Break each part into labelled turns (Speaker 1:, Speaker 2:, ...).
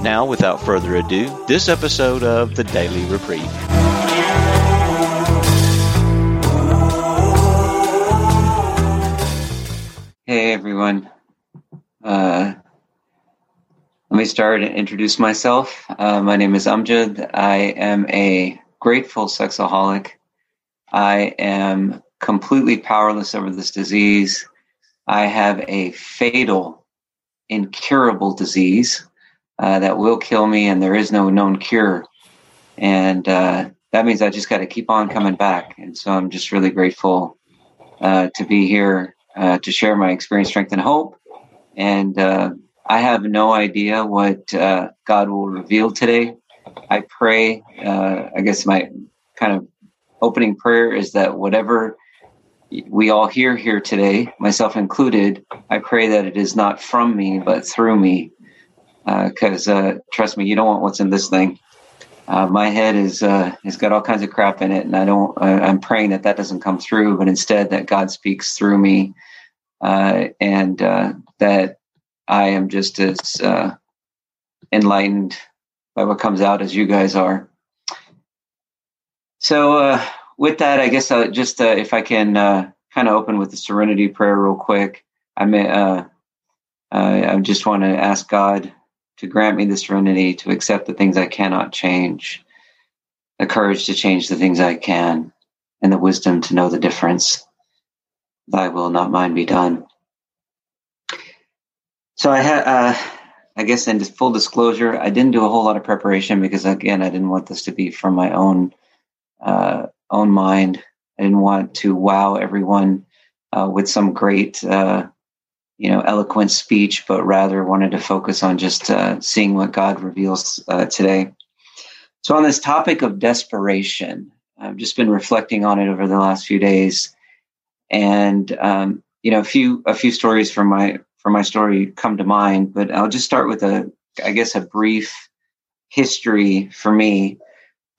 Speaker 1: Now, without further ado, this episode of the Daily Reprieve.
Speaker 2: Hey everyone. Uh, let me start and introduce myself. Uh, my name is Amjed. I am a grateful sexaholic. I am completely powerless over this disease. I have a fatal, incurable disease uh, that will kill me, and there is no known cure. And uh, that means I just got to keep on coming back. And so I'm just really grateful uh, to be here uh, to share my experience, strength, and hope. And uh, I have no idea what God will reveal today. I pray, I guess my kind of opening prayer is that whatever we all hear here today, myself included, I pray that it is not from me, but through me. Because uh, uh, trust me, you don't want what's in this thing. Uh, my head is uh, has got all kinds of crap in it, and I don't. I'm praying that that doesn't come through, but instead that God speaks through me, uh, and uh, that I am just as enlightened by what comes out as you guys are. So, uh, with that, I guess uh, just uh, if I can uh, kind of open with the Serenity Prayer real quick. I may, uh, I just want to ask God to grant me the serenity to accept the things I cannot change, the courage to change the things I can, and the wisdom to know the difference. Thy will, not mine, be done. So I had, uh, I guess, in full disclosure, I didn't do a whole lot of preparation because, again, I didn't want this to be from my own uh, own mind. I didn't want to wow everyone uh, with some great, uh, you know, eloquent speech, but rather wanted to focus on just uh, seeing what God reveals uh, today. So, on this topic of desperation, I've just been reflecting on it over the last few days, and um, you know, a few a few stories from my from my story come to mind. But I'll just start with a, I guess, a brief history for me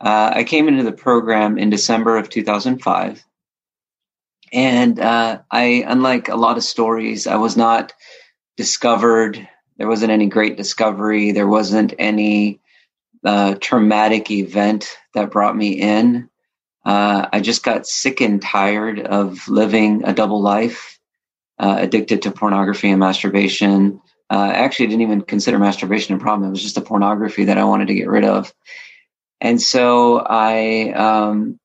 Speaker 2: uh, I came into the program in December of 2005. And uh, I, unlike a lot of stories, I was not discovered. There wasn't any great discovery. There wasn't any uh, traumatic event that brought me in. Uh, I just got sick and tired of living a double life, uh, addicted to pornography and masturbation. Uh, I actually didn't even consider masturbation a problem. It was just the pornography that I wanted to get rid of and so I, um,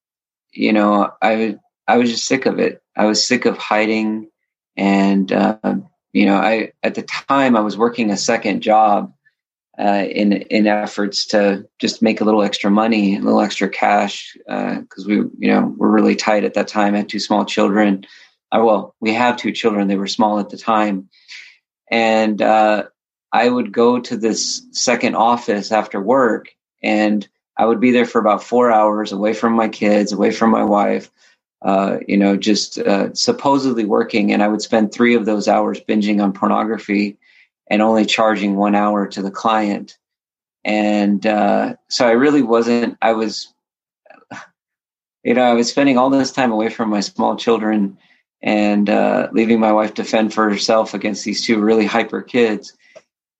Speaker 2: you know, I I was just sick of it. I was sick of hiding, and uh, you know, I at the time I was working a second job uh, in in efforts to just make a little extra money, a little extra cash, because uh, we, you know, we're really tight at that time. I had two small children. Well, we have two children. They were small at the time, and uh, I would go to this second office after work and I would be there for about four hours away from my kids, away from my wife, uh, you know, just uh, supposedly working. And I would spend three of those hours binging on pornography and only charging one hour to the client. And uh, so I really wasn't, I was, you know, I was spending all this time away from my small children and uh, leaving my wife to fend for herself against these two really hyper kids.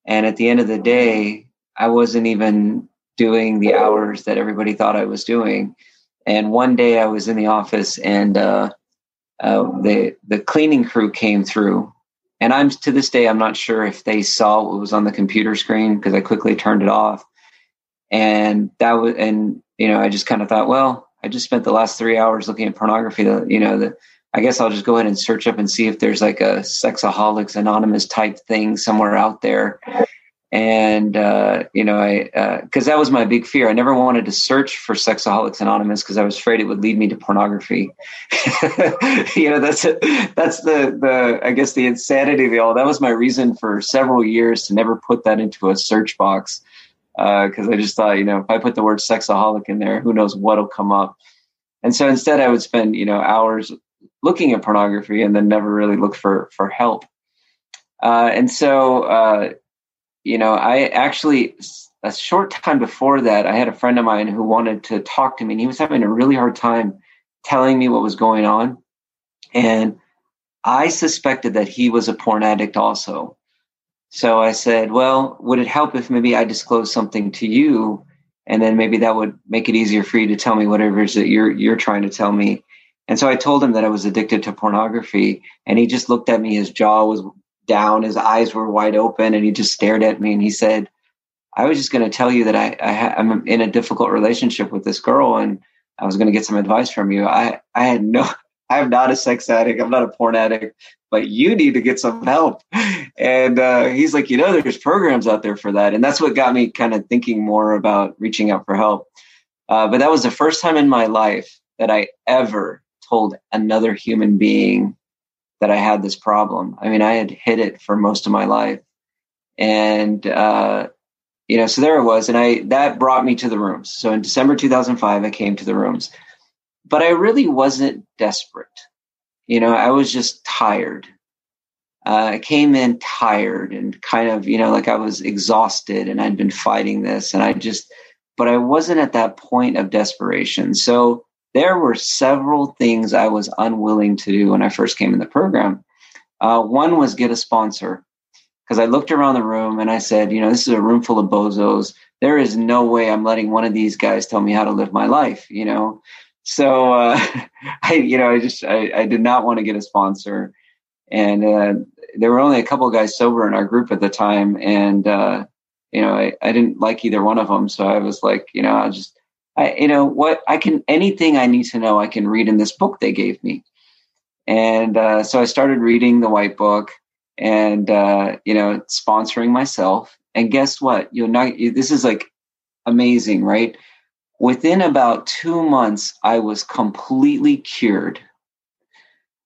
Speaker 2: And at the end of the day, I wasn't even doing the hours that everybody thought I was doing. And one day I was in the office and uh, uh, the the cleaning crew came through, and I'm to this day I'm not sure if they saw what was on the computer screen because I quickly turned it off. And that was and you know I just kind of thought, well, I just spent the last three hours looking at pornography. The, you know I guess I'll just go ahead and search up and see if there's like a Sexaholics Anonymous type thing somewhere out there and uh, you know i because uh, that was my big fear i never wanted to search for sexaholics anonymous because i was afraid it would lead me to pornography you know that's a, that's the the i guess the insanity of it all that was my reason for several years to never put that into a search box because uh, I just thought, you know, if I put the word sexaholic in there, who knows what'll come up. And so instead, I would spend, you know, hours looking at pornography and then never really look for for help. Uh, and so, uh, you know, I actually a short time before that, I had a friend of mine who wanted to talk to me, and he was having a really hard time telling me what was going on. And I suspected that he was a porn addict also. So I said, Well, would it help if maybe I disclose something to you? And then maybe that would make it easier for you to tell me whatever it is that you're you're trying to tell me. And so I told him that I was addicted to pornography, and he just looked at me. His jaw was down, his eyes were wide open, and he just stared at me and he said, I was just going to tell you that I, I i'm in a difficult relationship with this girl, and I was going to get some advice from you. I I had no, I'm not a sex addict. I'm not a porn addict, but you need to get some help. And uh, he's like, you know, there's programs out there for that, and that's what got me kind of thinking more about reaching out for help. Uh, but that was the first time in my life that I ever told another human being that I had this problem. I mean, I had hid it for most of my life, and uh, you know, so there it was. And I, that brought me to the rooms. So in December 2005, I came to the rooms, but I really wasn't desperate. You know, I was just tired. Uh, I came in tired and kind of, you know, like I was exhausted and I'd been fighting this and I just, but I wasn't at that point of desperation. So there were several things I was unwilling to do when I first came in the program. Uh, one was get a sponsor because I looked around the room and I said, you know, this is a room full of bozos. There is no way I'm letting one of these guys tell me how to live my life, you know. So uh, I, you know, I just I, I, did not want to get a sponsor, and uh, there were only a couple guys sober in our group at the time, and uh, you know, I, I didn't like either one of them. So I was like, you know, I just, I, you know, what I can anything I need to know, I can read in this book they gave me, and uh, so I started reading the White Book and uh, you know sponsoring myself. And guess what? You're not this is like amazing right? Within about two months i was completely cured.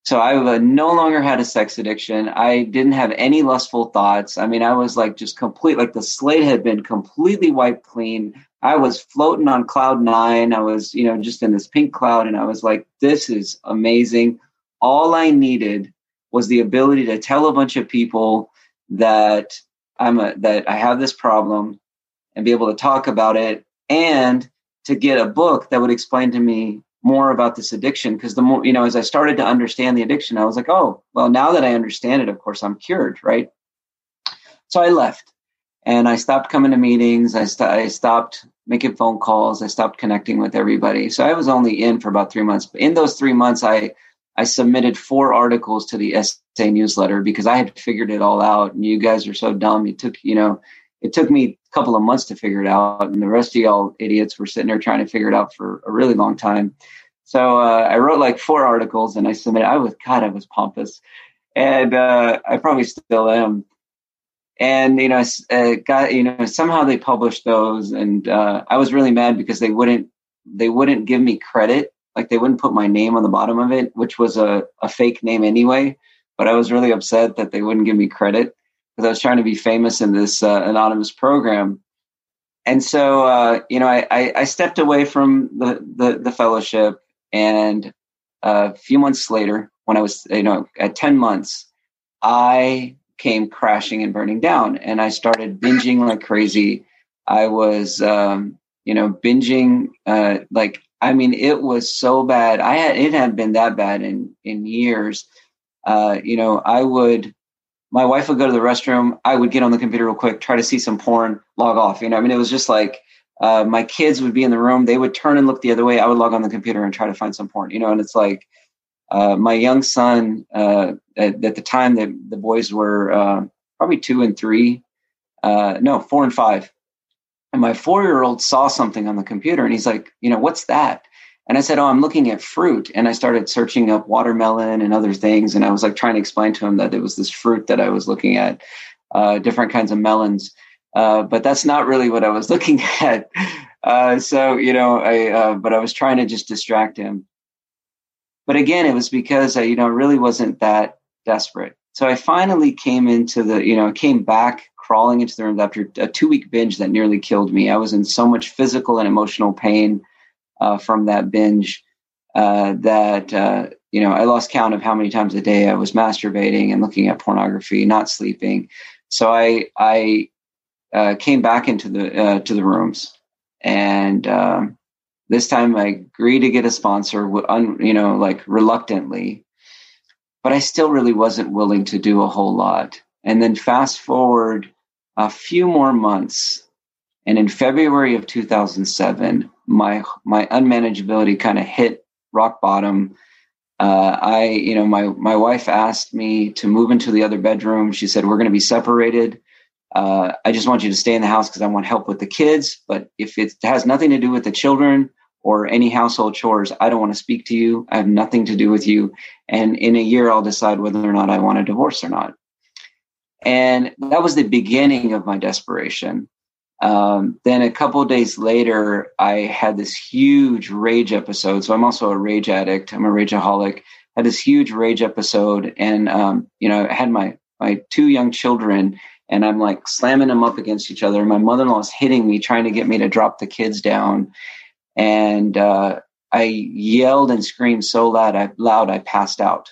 Speaker 2: So i no longer had a sex addiction. I didn't have any lustful thoughts. I mean i was like just complete like the slate had been completely wiped clean i was floating on cloud nine. I was you know just in this pink cloud and i was like this is amazing. All i needed was the ability to tell a bunch of people that I'm a, that I have this problem and be able to talk about it and to get a book that would explain to me more about this addiction. Because the more you know as I started to understand the addiction I was like oh well now that I understand it of course I'm cured right? So I left and I stopped coming to meetings I, st- I stopped making phone calls I stopped connecting with everybody so I was only in for about 3 months But in those 3 months I I submitted four articles to the SA newsletter because I had figured it all out. And you guys are so dumb. It took, you know, it took me a couple of months to figure it out. And the rest of y'all idiots were sitting there trying to figure it out for a really long time. So uh, I wrote like four articles and I submitted. I was, God, I was pompous. And uh, I probably still am. And, you know, uh, got, you know, somehow they published those. And uh, I was really mad because they wouldn't, they wouldn't give me credit like they wouldn't put my name on the bottom of it, which was a, a fake name anyway. But I was really upset that they wouldn't give me credit because I was trying to be famous in this uh, anonymous program. And so, uh, you know, I, I, I, stepped away from the, the, the fellowship. And a few months later, when I was, you know, at 10 months, I came crashing and burning down. And I started binging like crazy. I was, um, you know, binging uh, like I mean, it was so bad. I had it hadn't been that bad in in years. Uh, you know, I would my wife would go to the restroom. I would get on the computer real quick, try to see some porn, log off. You know, I mean, it was just like uh, my kids would be in the room. They would turn and look the other way. I would log on the computer and try to find some porn. You know, and it's like uh, my young son uh, at, at, the time that the boys were uh, probably two and three, uh, no, four and five. And my four year old saw something on the computer and he's like, you know, what's that? And I said, oh, I'm looking at fruit. And I started searching up watermelon and other things. And I was like trying to explain to him that it was this fruit that I was looking at, uh, different kinds of melons. But that's not really what I was looking at. So, you know, I, but I was trying to just distract him. But again, it was because I, you know, really wasn't that desperate. So I finally came into the, you know, came back crawling into the room after a two week binge that nearly killed me. I was in so much physical and emotional pain uh, from that binge uh, that uh, you know I lost count of how many times a day I was masturbating and looking at pornography, not sleeping. So I I uh, came back into the uh, to the rooms, and um, this time I agreed to get a sponsor, you know, like reluctantly, but I still really wasn't willing to do a whole lot. And then fast forward a few more months, and in February of 2007, my my unmanageability kind of hit rock bottom. Uh, I, you know, my my wife asked me to move into the other bedroom. She said we're going to be separated. Uh, I just want you to stay in the house because I want help with the kids. But if it has nothing to do with the children or any household chores, I don't want to speak to you. I have nothing to do with you. And in a year, I'll decide whether or not I want a divorce or not. And that was the beginning of my desperation. Um, then a couple days later, I had this huge rage episode. So I'm also a rage addict. I'm a rageaholic. Had this huge rage episode, and um, you know, I had my my two young children, and I'm like slamming them up against each other. My mother-in-law is hitting me, trying to get me to drop the kids down. And uh, I yelled and screamed so loud, I loud I passed out.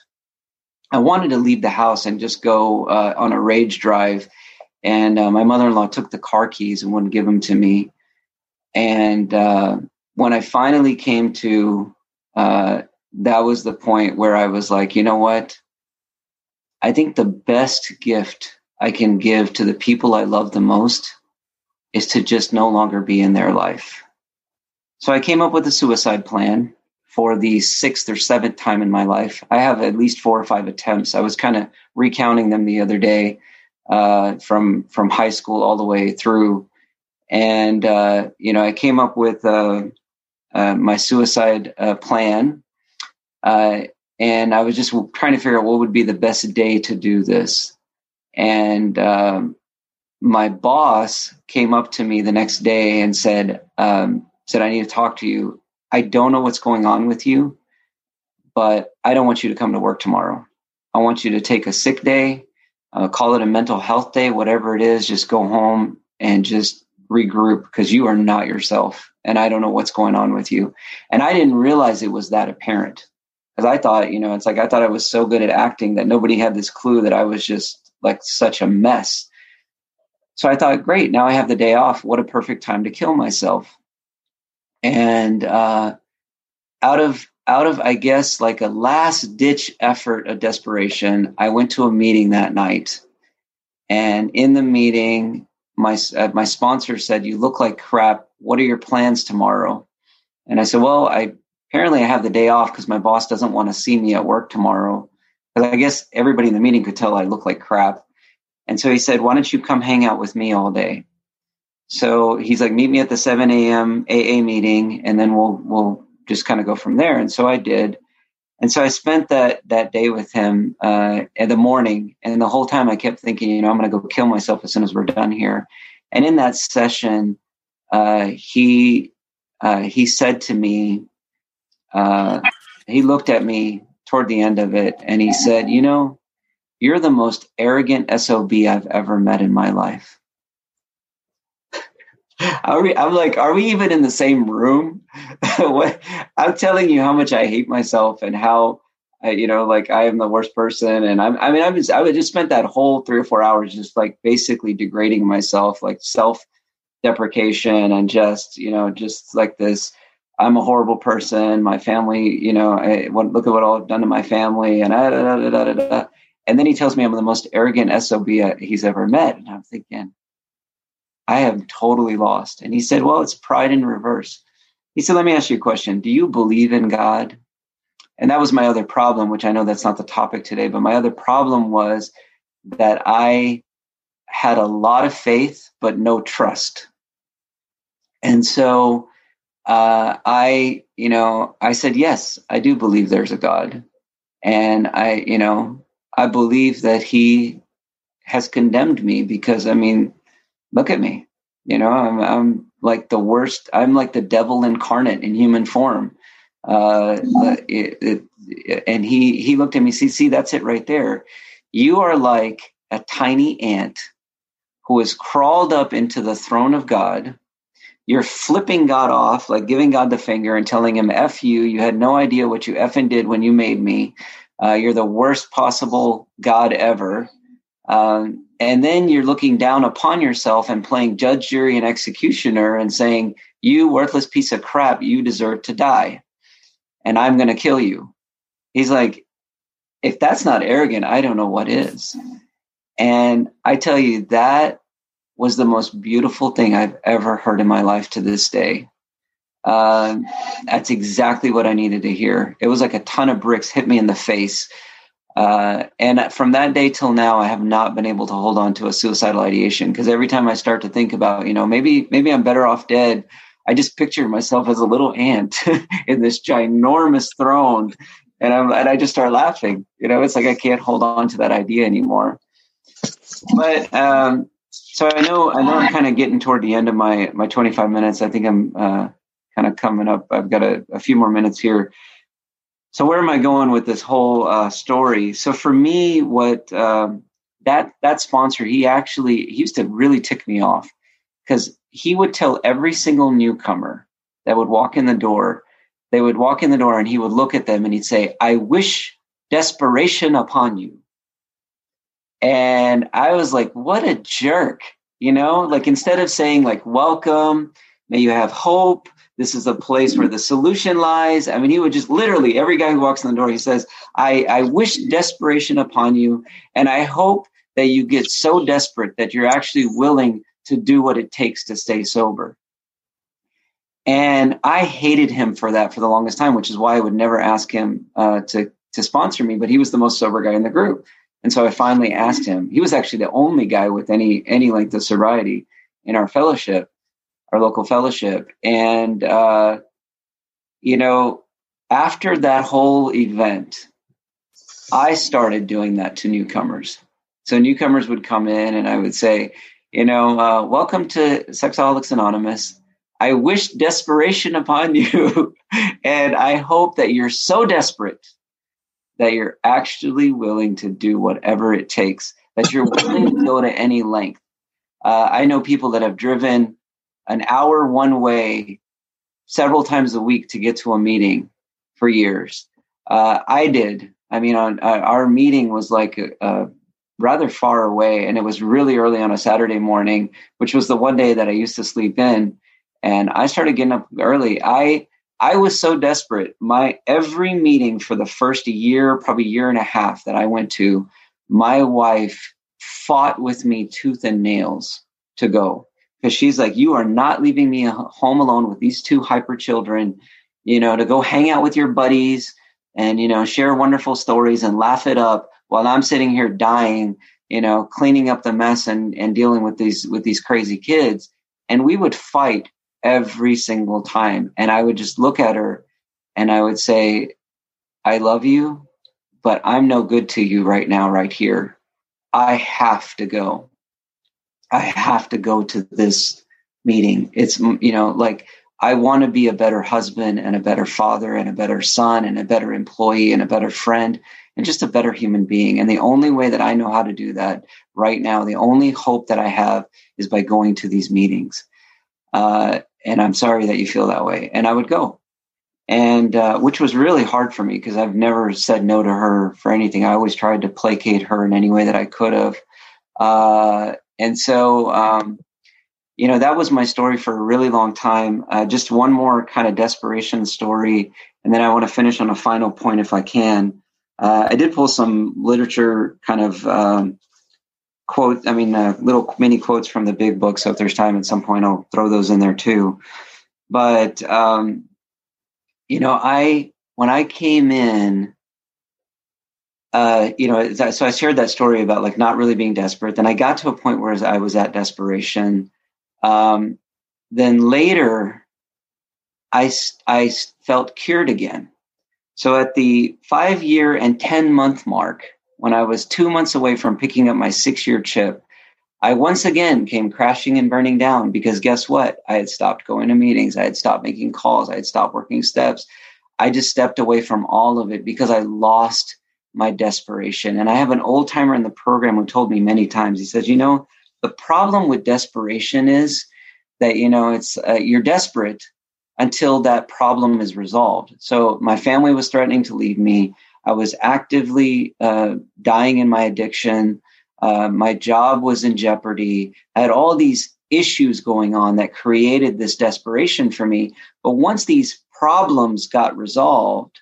Speaker 2: I wanted to leave the house and just go uh, on a rage drive and uh, my mother-in-law took the car keys and wouldn't give them to me and uh, when i finally came to uh, that was the point where i was like you know what i think the best gift i can give to the people i love the most is to just no longer be in their life. So i came up with a suicide plan for the sixth or seventh time in my life. I have at least four or five attempts. I was kind of recounting them the other day uh, from from high school all the way through, and uh, you know I came up with uh, uh my suicide uh, plan, uh, and I was just trying to figure out what would be the best day to do this, and um, my boss came up to me the next day and said um, said I need to talk to you. I don't know what's going on with you, but I don't want you to come to work tomorrow. I want you to take a sick day uh, call it a mental health day, whatever it is, just go home and just regroup because you are not yourself. And I don't know what's going on with you. And I didn't realize it was that apparent because I thought, you know, it's like I thought I was so good at acting that nobody had this clue that I was just like such a mess. So I thought, great, now I have the day off. What a perfect time to kill myself. And uh, out of out of, I guess, like a last ditch effort of desperation, I went to a meeting that night. And in the meeting, my, uh, my sponsor said, You look like crap. What are your plans tomorrow? And I said, Well, I apparently I have the day off because my boss doesn't want to see me at work tomorrow. Because I guess everybody in the meeting could tell I look like crap. And so he said, Why don't you come hang out with me all day? So he's like, Meet me at the 7 a.m. AA meeting, and then we'll we'll just kind of go from there. And so I did. And so I spent that that day with him uh, in the morning, and the whole time I kept thinking, you know, I'm going to go kill myself as soon as we're done here. And in that session, uh, he uh, he said to me, uh, he looked at me toward the end of it, and he said, "You know, you're the most arrogant sob I've ever met in my life." We, I'm like, are we even in the same room? what, I'm telling you how much I hate myself and how, you know, like I am the worst person. And I'm, I mean, I was, I just spent that whole three or four hours just like basically degrading myself, like self deprecation and just, you know, just like this. I'm a horrible person. My family, you know, I, look at what I've done to my family, and da, da, da, da, da. and then he tells me I'm the most arrogant sob he's ever met, and I'm thinking, I am totally lost. And he said, Well, it's pride in reverse. He said, Let me ask you a question. Do you believe in God? And that was my other problem, which I know that's not the topic today, but my other problem was that I had a lot of faith, but no trust. And so uh, I, you know, I said, Yes, I do believe there's a God. And I, you know, I believe that he has condemned me because, I mean, look at me. You know, I'm, I'm like the worst. I'm like the devil incarnate in human form. Uh, it, it, and he he looked at me. See, see, that's it right there. You are like a tiny ant who has crawled up into the throne of God. You're flipping God off, like giving God the finger and telling him, F you. You had no idea what you effing did when you made me. Uh, you're the worst possible God ever. Um, and then you're looking down upon yourself and playing judge, jury, and executioner and saying, You worthless piece of crap, you deserve to die. And I'm going to kill you. He's like, If that's not arrogant, I don't know what is. And I tell you, that was the most beautiful thing I've ever heard in my life to this day. Uh, that's exactly what I needed to hear. It was like a ton of bricks hit me in the face uh, and from that day till now, I have not been able to hold on to a suicidal ideation because every time I start to think about, you know, maybe maybe I'm better off dead, I just picture myself as a little ant in this ginormous throne, and I'm and I just start laughing. You know, it's like I can't hold on to that idea anymore. But um, so I know I know I'm kind of getting toward the end of my my 25 minutes. I think I'm uh, kind of coming up. I've got a, a few more minutes here so where am I going with this whole uh, story? So for me, what um, that that sponsor, he actually he used to really tick me off because he would tell every single newcomer that would walk in the door, they would walk in the door and he would look at them and he'd say, "I wish desperation upon you." And I was like, "What a jerk!" You know, like instead of saying like "Welcome," may you have hope this is a place where the solution lies. I mean, he would just literally, every guy who walks in the door, he says, I, I wish desperation upon you. And I hope that you get so desperate that you're actually willing to do what it takes to stay sober. And I hated him for that for the longest time, which is why I would never ask him uh, to, to sponsor me. But he was the most sober guy in the group. And so I finally asked him. He was actually the only guy with any any length of sobriety in our fellowship our local fellowship. And, uh, you know, after that whole event, I started doing that to newcomers. So newcomers would come in and I would say, you know, uh, welcome to Sexaholics Anonymous. I wish desperation upon you. and I hope that you're so desperate that you're actually willing to do whatever it takes, that you're willing to go to any length. Uh, I know people that have driven an hour one way several times a week to get to a meeting for years. Uh, I did. I mean, on, uh, our meeting was like uh, rather far away, and it was really early on a Saturday morning, which was the one day that I used to sleep in. And I started getting up early. I I was so desperate. My every meeting for the first year, probably year and a half that I went to, my wife fought with me tooth and nails to go because she's like, you are not leaving me home alone with these two hyper children, you know, to go hang out with your buddies and, you know, share wonderful stories and laugh it up while I'm sitting here dying, you know, cleaning up the mess and, and dealing with these, with these crazy kids. And we would fight every single time. And I would just look at her and I would say, I love you, but I'm no good to you right now, right here. I have to go. I have to go to this meeting. It's, you know, like I want to be a better husband and a better father and a better son and a better employee and a better friend and just a better human being. And the only way that I know how to do that right now, the only hope that I have is by going to these meetings. Uh, and I'm sorry that you feel that way. And I would go. And uh, which was really hard for me because I've never said no to her for anything. I always tried to placate her in any way that I could have. Uh, and so, um, you know, that was my story for a really long time. Uh, just one more kind of desperation story. And then I want to finish on a final point if I can. Uh, I did pull some literature kind of um, quote, I mean, uh, little mini quotes from the big book. So if there's time at some point, I'll throw those in there too. But, um, you know, I, when I came in, uh, you know, so I shared that story about like not really being desperate. Then I got to a point where I was at desperation. Um, then later, I I felt cured again. So at the five year and ten month mark, when I was two months away from picking up my six year chip, I once again came crashing and burning down because guess what? I had stopped going to meetings. I had stopped making calls. I had stopped working steps. I just stepped away from all of it because I lost my desperation. And I have an old timer in the program who told me many times, he says, you know, The problem with desperation is that you know it's uh, you're desperate until that problem is resolved. So my family was threatening to leave me. I was actively uh, dying in my addiction. Uh, my job was in jeopardy. I had all these issues going on that created this desperation for me. But once these problems got resolved,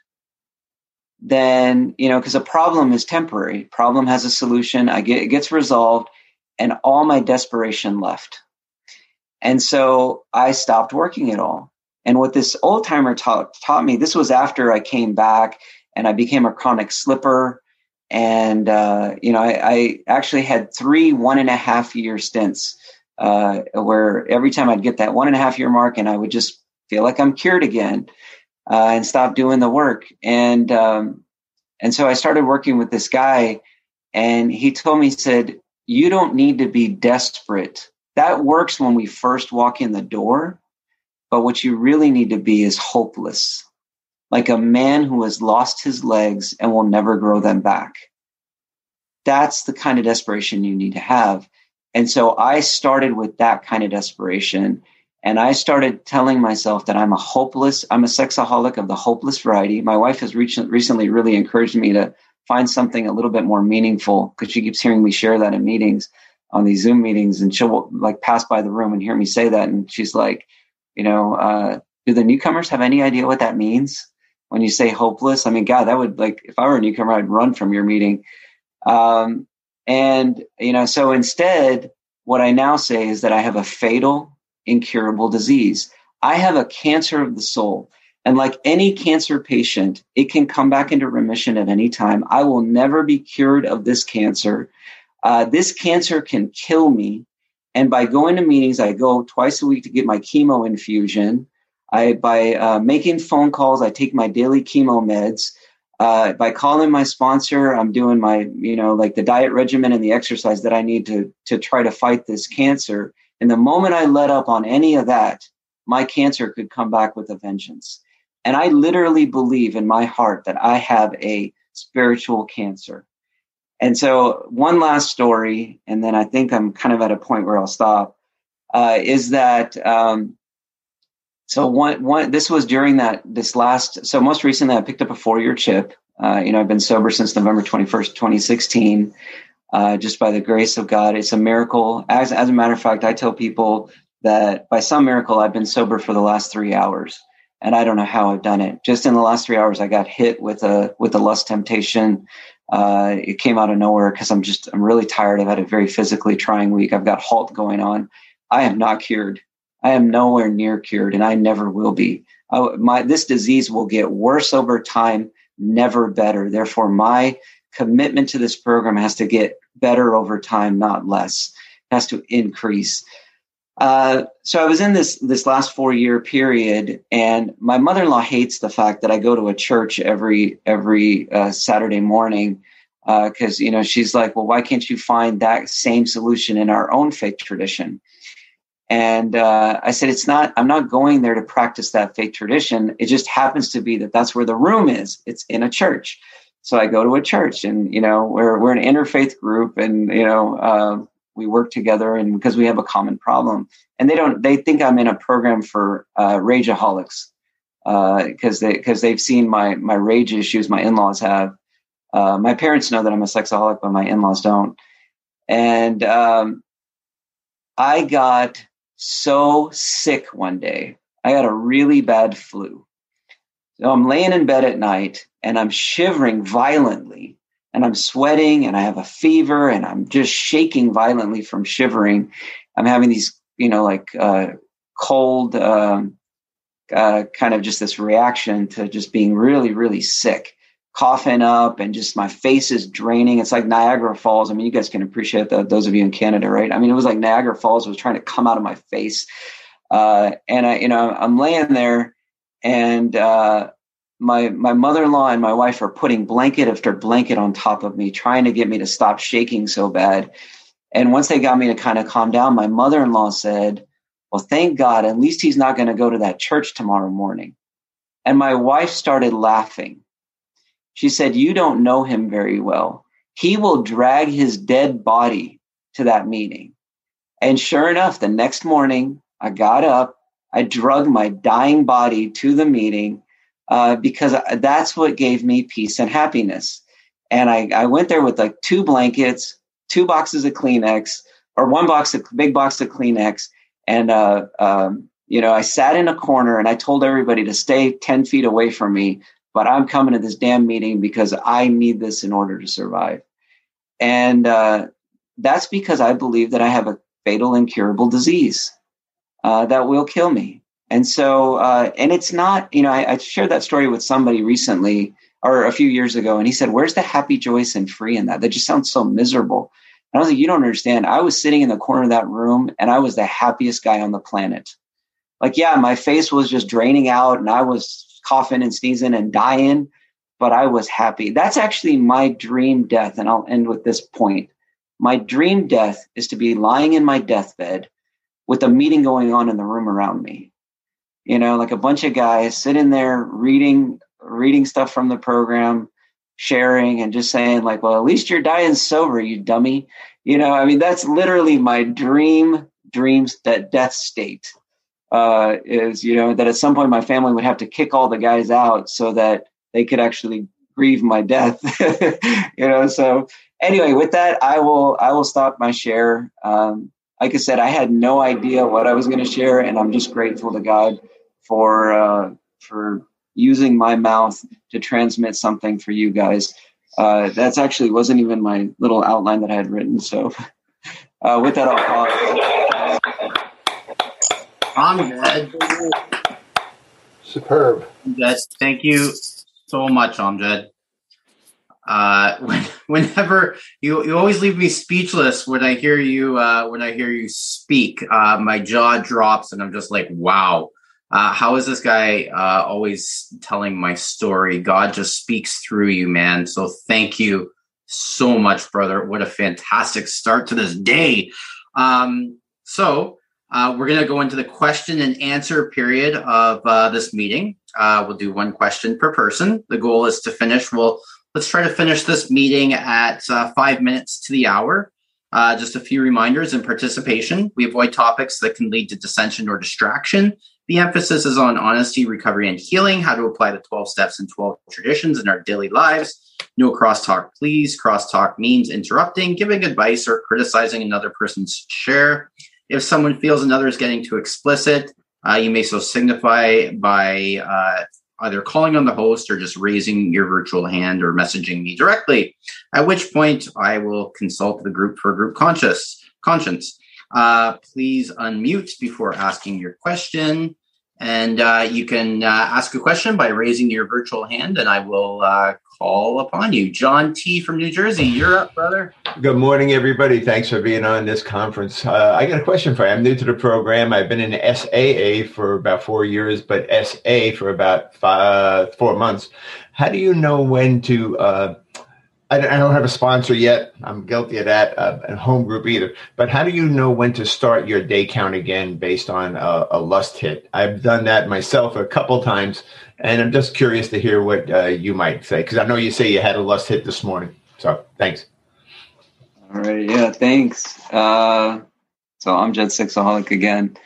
Speaker 2: then you know because a problem is temporary problem has a solution i get it gets resolved and all my desperation left and so i stopped working at all and what this old timer taught taught me this was after i came back and i became a chronic slipper and uh, you know I, I, actually had three one and a half year stints uh, where every time i'd get that one and a half year mark and i would just feel like i'm cured again uh, and stop doing the work. And um, and so I started working with this guy, and he told me, he said, "You don't need to be desperate. That works when we first walk in the door, but what you really need to be is hopeless, like a man who has lost his legs and will never grow them back." That's the kind of desperation you need to have. And so I started with that kind of desperation and I started telling myself that I'm a hopeless, I'm a sexaholic of the hopeless variety. My wife has recently really encouraged me to find something a little bit more meaningful because she keeps hearing me share that in meetings on these Zoom meetings. And she'll like pass by the room and hear me say that. And she's like, you know, uh, do the newcomers have any idea what that means when you say hopeless? I mean, God, that would like, if I were a newcomer, I'd run from your meeting. Um, and, you know, so instead, what I now say is that I have a fatal incurable disease. I have a cancer of the soul. And like any cancer patient, it can come back into remission at any time. I will never be cured of this cancer. Uh, this cancer can kill me. And by going to meetings, I go twice a week to get my chemo infusion. I, by uh, making phone calls, I take my daily chemo meds. Uh, by calling my sponsor, I'm doing my, you know, like the diet regimen and the exercise that I need to to try to fight this cancer. And the moment I let up on any of that, my cancer could come back with a vengeance. And I literally believe in my heart that I have a spiritual cancer. And so, one last story, and then I think I'm kind of at a point where I'll stop. Uh, is that um, so? One, one. This was during that this last. So most recently, I picked up a four year chip. Uh, you know, I've been sober since November 21st, 2016 uh, just by the grace of God. It's a miracle. As, as a matter of fact, I tell people that by some miracle, I've been sober for the last three hours. And I don't know how I've done it. Just in the last three hours, I got hit with a with a lust temptation. Uh, it came out of nowhere because I'm just I'm really tired. I've had a very physically trying week. I've got halt going on. I am not cured. I am nowhere near cured, and I never will be. I, my this disease will get worse over time, never better. Therefore, my commitment to this program has to get better over time, not less. It has to increase. Uh, so I was in this this last four year period, and my mother in law hates the fact that I go to a church every every uh, Saturday morning because uh, you know she's like, well, why can't you find that same solution in our own faith tradition? And uh, I said, it's not. I'm not going there to practice that faith tradition. It just happens to be that that's where the room is. It's in a church so I go to a church, and you know, we're we're an interfaith group, and you know, uh, we work together, and because we have a common problem, and they don't, they think I'm in a program for uh, rageaholics because uh, they because they've seen my my rage issues my in-laws have. Uh, my parents know that I'm a sexaholic, but my in-laws don't. And um, I got so sick one day. I had a really bad flu. So I'm laying in bed at night and I'm shivering violently and I'm sweating and I have a fever and I'm just shaking violently from shivering. I'm having these, you know, like uh, cold, um, uh, kind of just this reaction to just being really, really sick, coughing up, and just my face is draining. It's like Niagara Falls. I mean, you guys can appreciate that, those of you in Canada, right? I mean, it was like Niagara Falls was trying to come out of my face. Uh, and I, you know, I'm laying there and uh, my my mother-in-law and my wife are putting blanket after blanket on top of me trying to get me to stop shaking so bad and once they got me to kind of calm down my mother-in-law said well thank god at least he's not going to go to that church tomorrow morning and my wife started laughing she said you don't know him very well. He will drag his dead body to that meeting. And sure enough, the next morning, I got up, I drug my dying body to the meeting uh, because that's what gave me peace and happiness. And I, I went there with like two blankets, two boxes of Kleenex, or one box of big box of Kleenex, and uh, um, you know, I sat in a corner and I told everybody to stay 10 feet away from me, but I'm coming to this damn meeting because I need this in order to survive. And uh, that's because I believe that I have a fatal incurable disease uh, that will kill me. And so, uh, and it's not, you know, I, I, shared that story with somebody recently or a few years ago, and he said, Where's the happy, joyous, and free in that? That just sounds so miserable. And I was like, You don't understand. I was sitting in the corner of that room and I was the happiest guy on the planet like, yeah, my face was just draining out and I was coughing and sneezing and dying, but I was happy. That's actually my dream death. And I'll end with this point. My dream death is to be lying in my deathbed with a meeting going on in the room around me. You know, like a bunch of guys sitting there reading, reading stuff from the program, sharing and just saying like, well, at least you're dying sober, you dummy. You know, I mean, that's literally my dream, dreams, that death state uh, is you know that at some point my family would have to kick all the guys out so that they could actually grieve my death. You know so anyway with that i will i will stop my share. Um, like i said i had no idea what i was going to share and i'm just grateful to god for uh, for using my mouth to transmit something for you guys. Uh, that's actually wasn't even my little outline that i had written so uh, with that i'll pause
Speaker 3: Amjed.
Speaker 4: Superb.
Speaker 3: Yes, thank you so much, Amjed. Uh, when, whenever you you always leave me speechless when I hear you uh, when I hear you speak, uh, my jaw drops and I'm just like, wow. Uh, how is this guy uh, always telling my story? God just speaks through you, man. So thank you so much, brother. What a fantastic start to this day. Um, so uh, we're going to go into the question and answer period of uh, this meeting. Uh, we'll do one question per person. The goal is to finish. Well, let's try to finish this meeting at uh, five minutes to the hour. Uh, just a few reminders in participation. We avoid topics that can lead to dissension or distraction. The emphasis is on honesty, recovery, and healing, how to apply the 12 steps and 12 traditions in our daily lives. No crosstalk, please. Crosstalk means interrupting, giving advice, or criticizing another person's share. If someone feels another is getting too explicit, uh, you may so signify by uh, either calling on the host or just raising your virtual hand or messaging me directly. At which point, I will consult the group for group conscious conscience. Uh, please unmute before asking your question. And uh, you can uh, ask a question by raising your virtual hand, and I will uh, call upon you. John T. from New Jersey, you're up, brother.
Speaker 4: Good morning, everybody. Thanks for being on this conference. Uh, I got a question for you. I'm new to the program. I've been in SAA for about four years, but SA for about five, four months. How do you know when to? Uh, I don't have a sponsor yet. I'm guilty of that, uh, and home group either. But how do you know when to start your day count again based on a, a lust hit? I've done that myself a couple times and I'm just curious to hear what uh, you might say because I know you say you had a lust hit this morning. So thanks.
Speaker 2: All right. Yeah. Thanks. Uh, so Amjed Sexaholic again.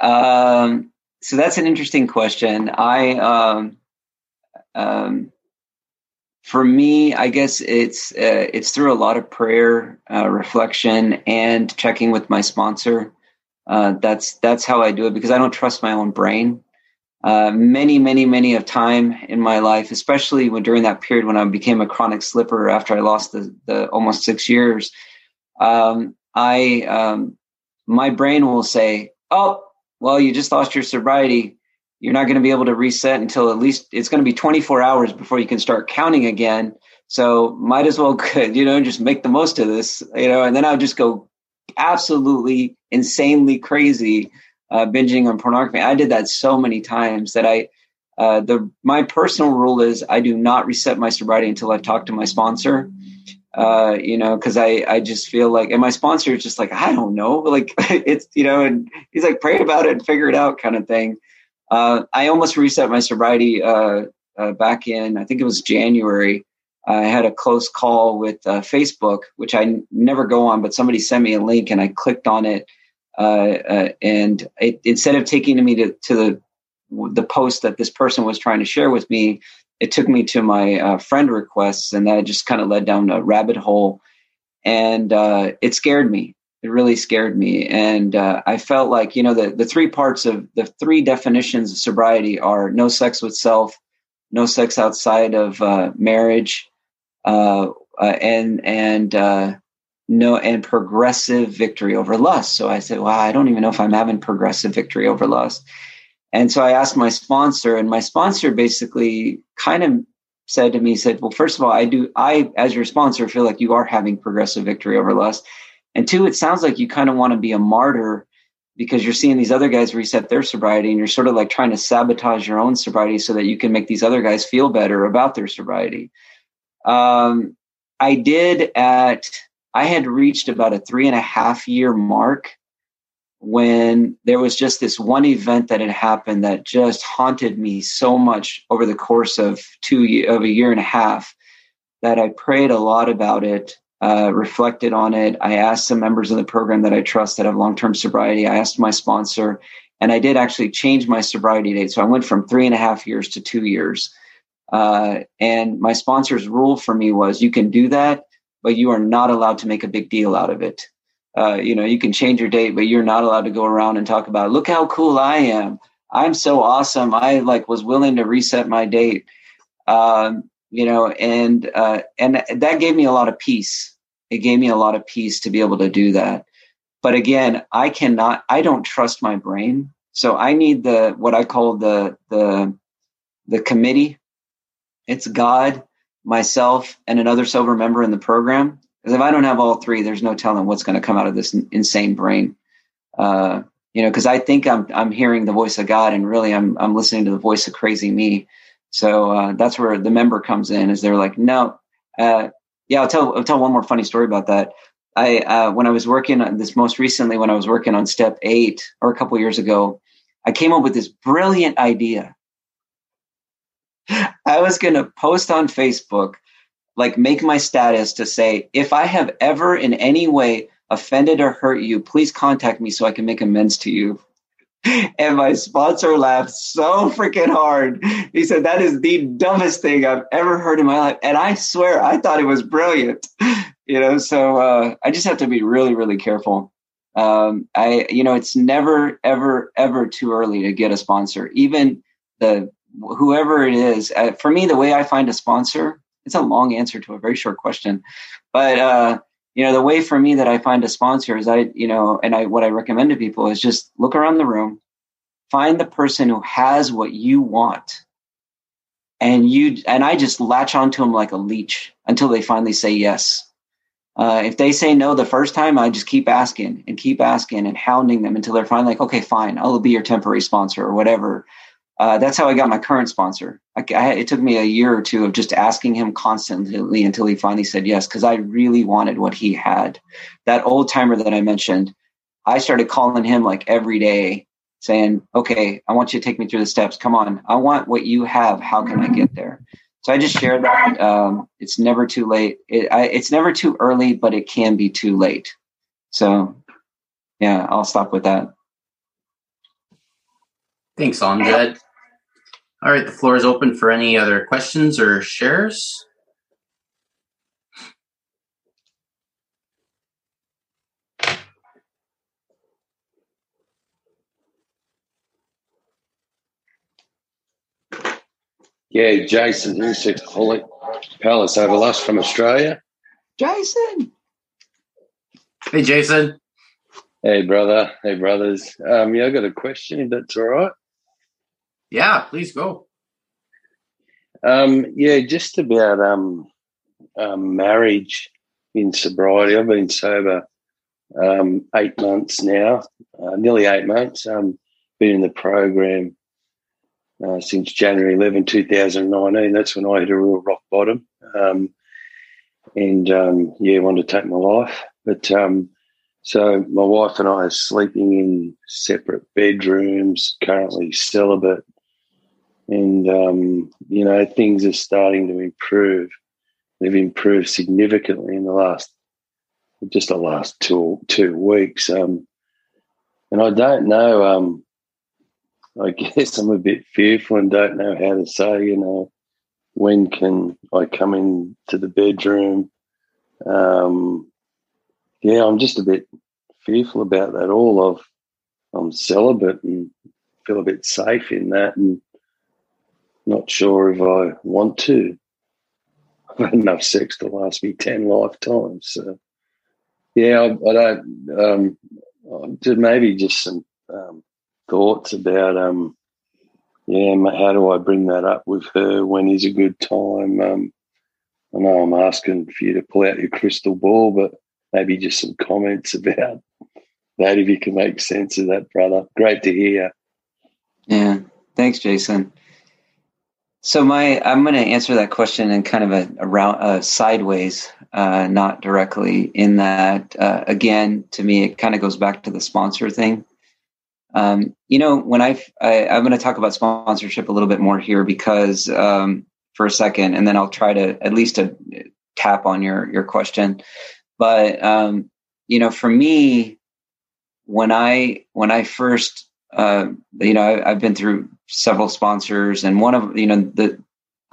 Speaker 2: Um, so that's an interesting question. I, um, um, for me, I guess it's uh, it's through a lot of prayer, uh, reflection, and checking with my sponsor. Uh, that's that's how I do it because I don't trust my own brain. Uh, many, many, many of time in my life, especially when during that period when I became a chronic slipper after I lost the, the almost six years. Um, I um, my brain will say, "Oh, well, you just lost your sobriety. You're not going to be able to reset until at least it's going to be 24 hours before you can start counting again. So might as well, you know, just make the most of this, you know." And then I'll just go absolutely insanely crazy uh, binging on pornography. I did that so many times that I, uh, the my personal rule is I do not reset my sobriety until I talk to my sponsor. Uh, you know, because I I just feel like, and my sponsor is just like I don't know, like it's you know, and he's like pray about it and figure it out kind of thing. Uh, I almost reset my sobriety uh, uh, back in I think it was January. I had a close call with uh, Facebook, which I n- never go on, but somebody sent me a link and I clicked on it. Uh, uh, and it, instead of taking me to, to the the post that this person was trying to share with me, it took me to my friend requests, and that just kind of led down a rabbit hole. And it scared me. It really scared me, and uh, I felt like you know the the three parts of the three definitions of sobriety are no sex with self, no sex outside of uh, marriage, uh, uh, and and no and progressive victory over lust. So I said, "Wow, I don't even know if I'm having progressive victory over lust." And so I asked my sponsor, and my sponsor basically kind of said to me, said, Well, first of all, I do, I, as your sponsor, feel like you are having progressive victory over lust. And two, it sounds like you kind of want to be a martyr because you're seeing these other guys reset their sobriety and you're sort of like trying to sabotage your own sobriety so that you can make these other guys feel better about their sobriety. Um, I did at, I had reached about a three and a half year mark when there was just this one event that had happened that just haunted me so much over the course of two of a year and a half that I prayed a lot about it, uh, reflected on it. I asked some members of the program that I trust that have long term sobriety. I asked my sponsor, and I did actually change my sobriety date. So I went from three and a half years to two years. Uh, and my sponsor's rule for me was you can do that, but you are not allowed to make a big deal out of it uh, you know, you can change your date, but you're not allowed to go around and talk about, look how cool I am. I'm so awesome. I like was willing to reset my date. Um, you know, and uh, and that gave me a lot of peace. It gave me a lot of peace to be able to do that. But again, I cannot. I don't trust my brain, so I need the what I call the the the committee. It's God, myself, and another sober member in the program because if I don't have all three, there's no telling what's going to come out of this insane brain. Uh, you know, because I think I'm I'm hearing the voice of God, and really I'm I'm listening to the voice of crazy me. So uh, that's where the member comes in. Is they're like, no, uh, yeah. I'll tell I'll tell one more funny story about that. I uh, when I was working on this most recently, when I was working on step eight or a couple years ago, I came up with this brilliant idea. I was going to post on Facebook like make my status to say if I have ever in any way offended or hurt you, please contact me so I can make amends to you. And my sponsor laughed so freaking hard. He said, That is the dumbest thing I've ever heard in my life. And I swear, I thought it was brilliant. You know, so uh, I just have to be really, really careful. Um, I, you know, it's never, ever, ever too early to get a sponsor. Even the whoever it is. Uh, for me, the way I find a sponsor it's a long answer to a very short question, but uh, you know the way for me that I find a sponsor is I you know and I what I recommend to people is just look around the room, find the person who has what you want, and you and I just latch onto them like a leech until they finally say yes. Uh, if they say no the first time, I just keep asking and keep asking and hounding them until they're finally like, okay, fine, I'll be your temporary sponsor or whatever uh, that's how I got my current sponsor. I, I, it took me a year or two of just asking him constantly until he finally said yes, because I really wanted what he had. That old timer that I mentioned, I started calling him like every day, saying, "Okay, I want you to take me through the steps. Come on, I want what you have. How can I get there?" So I just shared that. Um, it's never too late. It, I, it's never too early, but it can be too late. So, yeah, I'll stop with that.
Speaker 3: Thanks, Amjed. All right, the floor is open for any other questions or shares.
Speaker 5: Yeah, Jason Holic Palace Overlust from Australia.
Speaker 2: Jason.
Speaker 3: Hey, Jason.
Speaker 5: Hey, brother. Hey, brothers. Um, yeah, I got a question, if that's all right.
Speaker 3: Yeah, please go.
Speaker 5: Um, yeah, just about um, um, marriage in sobriety. I've been sober um, eight months now, uh, nearly eight months. Um, been in the program uh, since January 11, 2019. That's when I hit a real rock bottom. Um, and um, yeah, wanted to take my life. But um, so my wife and I are sleeping in separate bedrooms, currently celibate and um, you know things are starting to improve. they've improved significantly in the last just the last two two weeks. Um, and I don't know. Um, I guess I'm a bit fearful and don't know how to say. You know, when can I come into the bedroom? Um, yeah, I'm just a bit fearful about that. All of I'm celibate and feel a bit safe in that, and not sure if I want to. I've had enough sex to last me ten lifetimes. So, yeah, I, I don't. Um, maybe just some um, thoughts about, um, yeah, how do I bring that up with her? When is a good time? Um, I know I'm asking for you to pull out your crystal ball, but maybe just some comments about that if you can make sense of that, brother. Great to hear.
Speaker 2: Yeah, thanks, Jason. So my, I'm going to answer that question in kind of a, around uh, sideways, uh, not directly. In that, uh, again, to me, it kind of goes back to the sponsor thing. Um, you know, when I've, I, i am going to talk about sponsorship a little bit more here because um, for a second, and then I'll try to at least to tap on your your question. But um, you know, for me, when I when I first uh, you know I, I've been through several sponsors, and one of you know the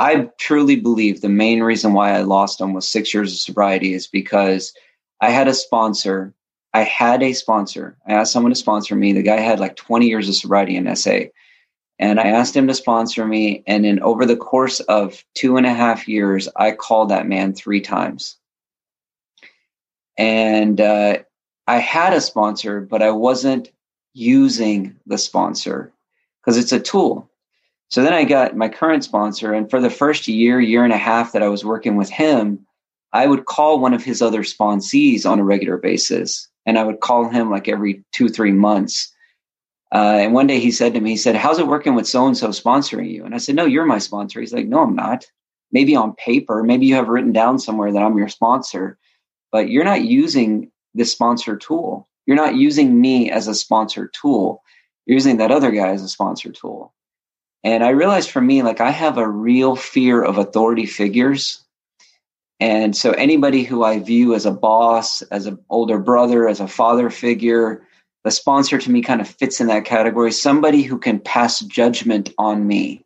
Speaker 2: I truly believe the main reason why I lost almost six years of sobriety is because I had a sponsor. I had a sponsor. I asked someone to sponsor me. The guy had like 20 years of sobriety in SA. And I asked him to sponsor me. And in over the course of two and a half years, I called that man three times. And uh, I had a sponsor, but I wasn't using the sponsor because it's a tool. So then I got my current sponsor, and for the first year, year and a half that I was working with him, I would call one of his other sponsees on a regular basis, and I would call him like every two, three months. Uh, and one day he said to me, he said, "How's it working with so and so sponsoring you?" And I said, "No, you're my sponsor." He's like, "No, I'm not. Maybe on paper, maybe you have written down somewhere that I'm your sponsor, but you're not using this sponsor tool. You're not using me as a sponsor tool." You're using that other guy as a sponsor tool. And I realized for me, like I have a real fear of authority figures. And so anybody who I view as a boss, as an older brother, as a father figure, the sponsor to me kind of fits in that category. Somebody who can pass judgment on me.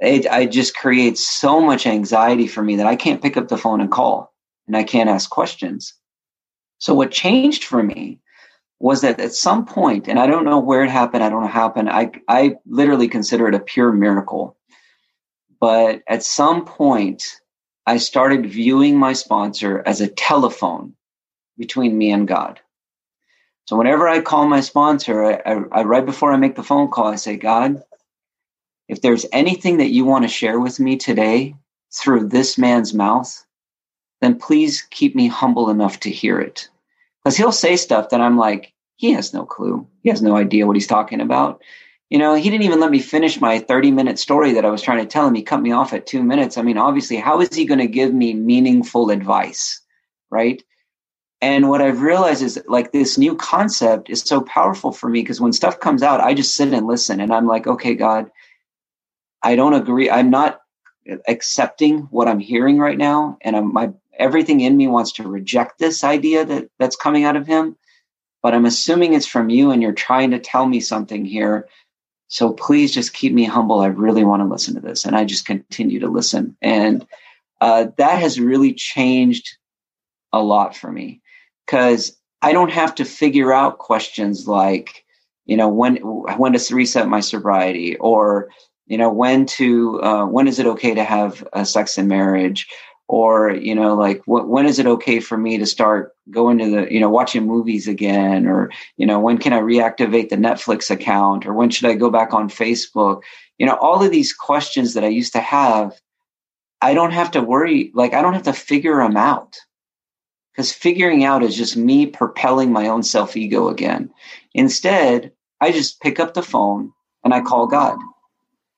Speaker 2: It, it just creates so much anxiety for me that I can't pick up the phone and call and I can't ask questions. So what changed for me was that at some point, and I don't know where it happened, I don't know how it happened, I, I literally consider it a pure miracle. But at some point, I started viewing my sponsor as a telephone between me and God. So whenever I call my sponsor, I, I, I, right before I make the phone call, I say, God, if there's anything that you want to share with me today through this man's mouth, then please keep me humble enough to hear it. Because he'll say stuff that I'm like, he has no clue. He has no idea what he's talking about. You know, he didn't even let me finish my 30 minute story that I was trying to tell him. He cut me off at two minutes. I mean, obviously, how is he going to give me meaningful advice? Right. And what I've realized is like this new concept is so powerful for me because when stuff comes out, I just sit and listen and I'm like, okay, God, I don't agree. I'm not accepting what I'm hearing right now. And I'm, my everything in me wants to reject this idea that that's coming out of him but i'm assuming it's from you and you're trying to tell me something here. So please just keep me humble. I really want to listen to this and i just continue to listen. And uh, that has really changed a lot for me because i don't have to figure out questions like you know when when to reset my sobriety or you know when to uh, when is it okay to have sex in marriage or you know like wh- when is it okay for me to start going to the you know watching movies again? Or you know when can i reactivate the netflix account? Or when should i go back on facebook? You know all of these questions that i used to have i don't have to worry like i don't have to figure them out. Because figuring out is just me propelling my own self ego again. Instead i just pick up the phone and i call god.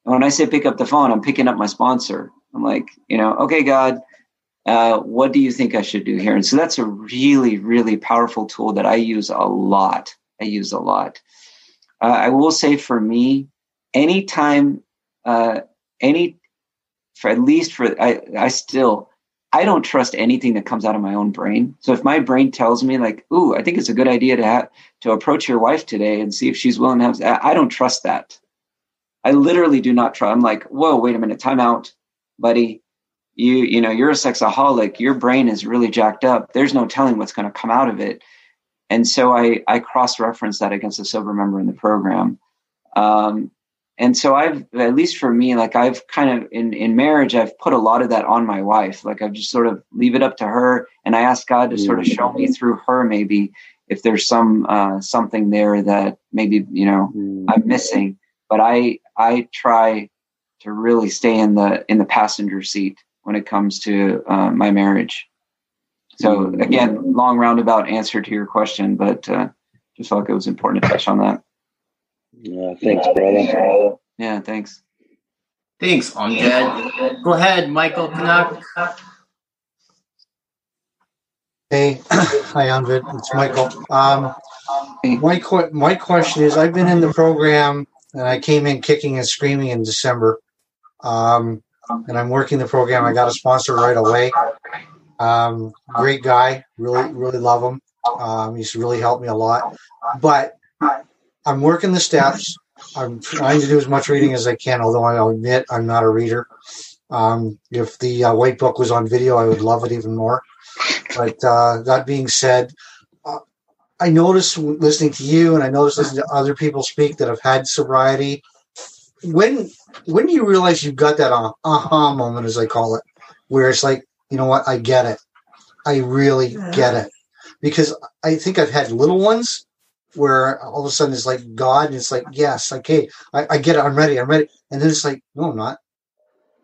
Speaker 2: And when i say pick up the phone i'm picking up my sponsor. I'm like you know okay god uh, what do you think I should do here? And so that's a really, really powerful tool that I use a lot. I use a lot. Uh, I will say for me, anytime, uh, any, for at least for, I, I still, I don't trust anything that comes out of my own brain. So if my brain tells me like, "Ooh, I think it's a good idea to have to approach your wife today and see if she's willing to have," I don't trust that. I literally do not trust. I'm like, "Whoa, wait a minute, time out, buddy. You you know you're a sexaholic. Your brain is really jacked up. There's no telling what's going to come out of it." And so I I cross reference that against a sober member in the program. Um, and so i've at least for me like i've kind of in in marriage i've put a lot of that on my wife like i've just sort of leave it up to her and i ask god to sort of show me through her maybe if there's some uh something there that maybe you know mm. i'm missing but i i try to really stay in the in the passenger seat when it comes to uh, my marriage so mm. again long roundabout answer to your question but uh just felt like it was important to touch on that
Speaker 5: yeah, thanks, brother.
Speaker 2: Yeah, thanks.
Speaker 3: Thanks, Amjed. Go ahead, Michael Canuck.
Speaker 6: Hey, hi, Amjed. It's Michael. Um, my qu- my question is, I've been in the program and I came in kicking and screaming in December, um, and I'm working the program. I got a sponsor right away. Um, great guy, really really love him. Um, he's really helped me a lot, but I'm working the steps. I'm trying to do as much reading as I can, although I'll admit I'm not a reader. Um, if the uh, white book was on video, I would love it even more. But uh, that being said, uh, I notice listening to you, and I notice listening to other people speak that have had sobriety. When when do you realize you've got that uh, aha moment, as I call it, where it's like, you know what, I get it, I really get it, because I think I've had little ones where all of a sudden it's like God, and it's like, yes, okay, I, I get it, I'm ready, I'm ready. And then it's like, no, I'm not.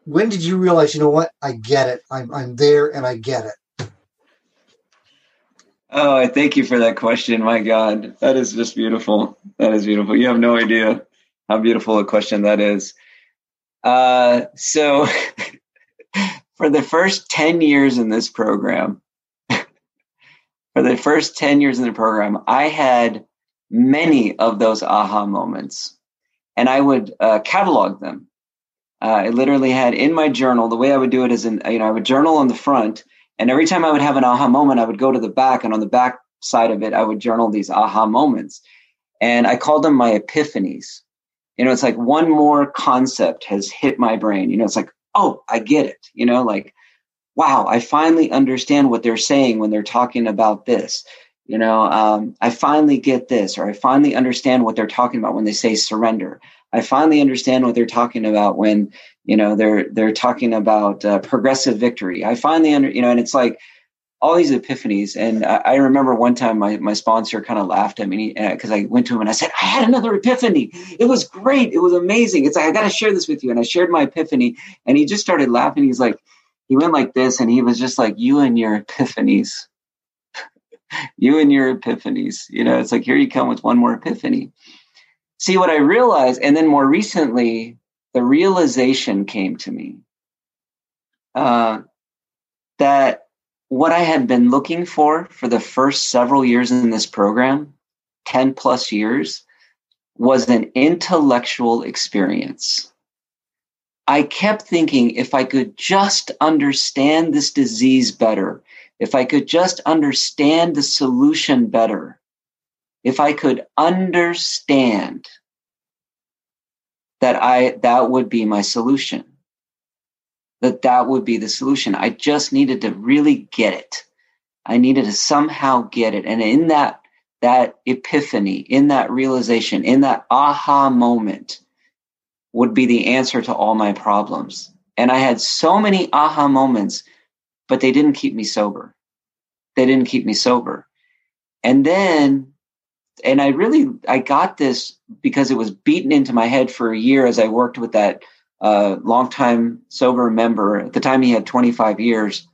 Speaker 6: When did you realize, you know what, I get it, I'm, I'm there and I get it?
Speaker 2: Oh, I thank you for that question. My God, that is just beautiful. That is beautiful. You have no idea how beautiful a question that is. Uh, so, for the first 10 years in this program, for the first 10 years in the program, I had many of those aha moments, and I would uh, catalog them. Uh, I literally had in my journal. The way I would do it is, in you know, I would journal on the front, and every time I would have an aha moment, I would go to the back, and on the back side of it, I would journal these aha moments, and I called them my epiphanies. You know, it's like one more concept has hit my brain. You know, it's like, oh, I get it. You know, like, wow, I finally understand what they're saying when they're talking about this you know um, i finally get this or i finally understand what they're talking about when they say surrender i finally understand what they're talking about when you know they're they're talking about uh, progressive victory i finally under you know and it's like all these epiphanies. And i, I remember one time my, my sponsor kind of laughed at me because uh, i went to him and i said i had another epiphany. It was great. It was amazing. It's like i got to share this with you. And i shared my epiphany and he just started laughing. He's like he went like this and he was just like you and your epiphanies. You and your epiphanies. You know, it's like here you come with one more epiphany. See what I realized, and then more recently, the realization came to me uh, that what I had been looking for for the first several years in this program, 10 plus years, was an intellectual experience. I kept thinking if I could just understand this disease better, if I could just understand the solution better, if I could understand that I, that would be my solution, that that would be the solution. I just needed to really get it. I needed to somehow get it. And in that, that epiphany, in that realization, in that aha moment would be the answer to all my problems. And I had so many aha moments but they didn't keep me sober. They didn't keep me sober. And then, and I really, I got this because it was beaten into my head for a year as I worked with that uh, longtime sober member. At the time, he had 25 years.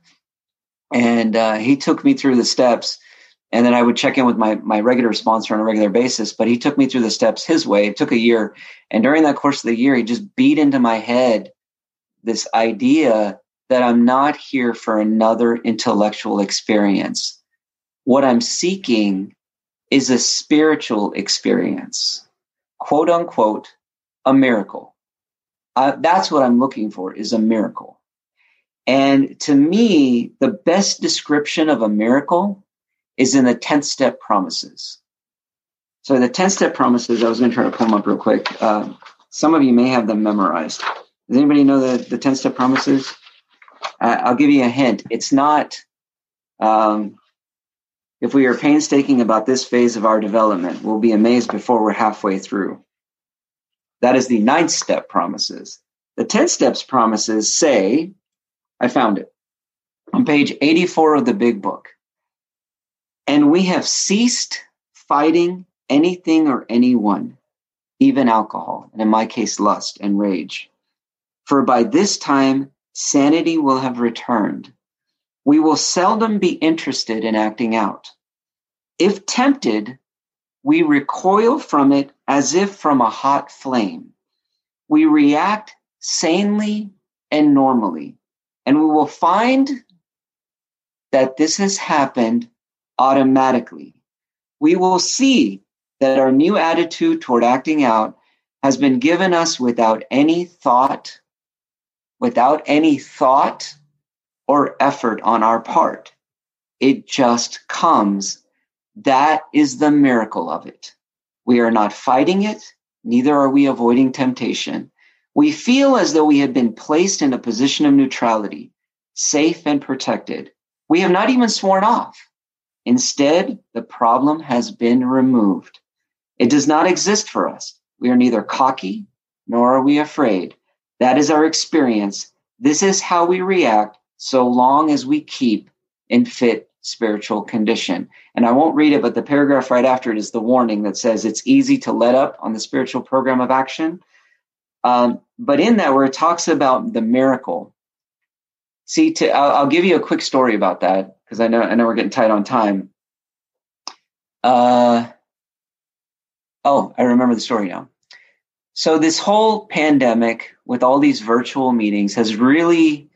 Speaker 2: And uh, he took me through the steps. And then I would check in with my, my regular sponsor on a regular basis. But he took me through the steps his way. It took a year. And during that course of the year, he just beat into my head this idea that I'm not here for another intellectual experience. What I'm seeking is a spiritual experience, quote unquote, a miracle. Uh, that's what I'm looking for is a miracle. And to me, the best description of a miracle is in the 10th step promises. So the 10 step promises, I was going to try to pull them up real quick. Uh, some of you may have them memorized. Does anybody know the, the 10 step promises? Uh, I'll give you a hint. It's not, um, if we are painstaking about this phase of our development, we'll be amazed before we're halfway through. That is the ninth step promises. The 10 steps promises say, I found it on page 84 of the big book. And we have ceased fighting anything or anyone, even alcohol, and in my case, lust and rage. For by this time, sanity will have returned. We will seldom be interested in acting out. If tempted, we recoil from it as if from a hot flame. We react sanely and normally, and we will find that this has happened automatically. We will see that our new attitude toward acting out has been given us without any thought, without any thought or effort on our part. It just comes. That is the miracle of it. We are not fighting it, neither are we avoiding temptation. We feel as though we have been placed in a position of neutrality, safe and protected. We have not even sworn off. Instead, the problem has been removed. It does not exist for us. We are neither cocky nor are we afraid. That is our experience. This is how we react so long as we keep in fit spiritual condition. And I won't read it, but the paragraph right after it is the warning that says it's easy to let up on the spiritual program of action. Um, but in that, where it talks about the miracle, see, to, I'll, I'll give you a quick story about that because I know I know we're getting tight on time. Uh, Oh, I remember the story now. So this whole pandemic with all these virtual meetings has really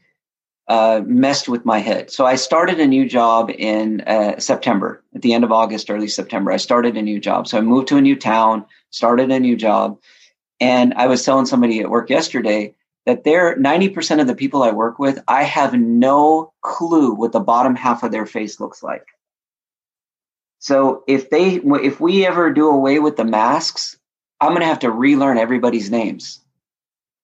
Speaker 2: uh, messed with my head. So I started a new job in uh, September, at the end of August, early September. I started a new job. So I moved to a new town, started a new job, and I was telling somebody at work yesterday that they're 90% of the people I work with, I have no clue what the bottom half of their face looks like. So if they if we ever do away with the masks, I'm going to have to relearn everybody's names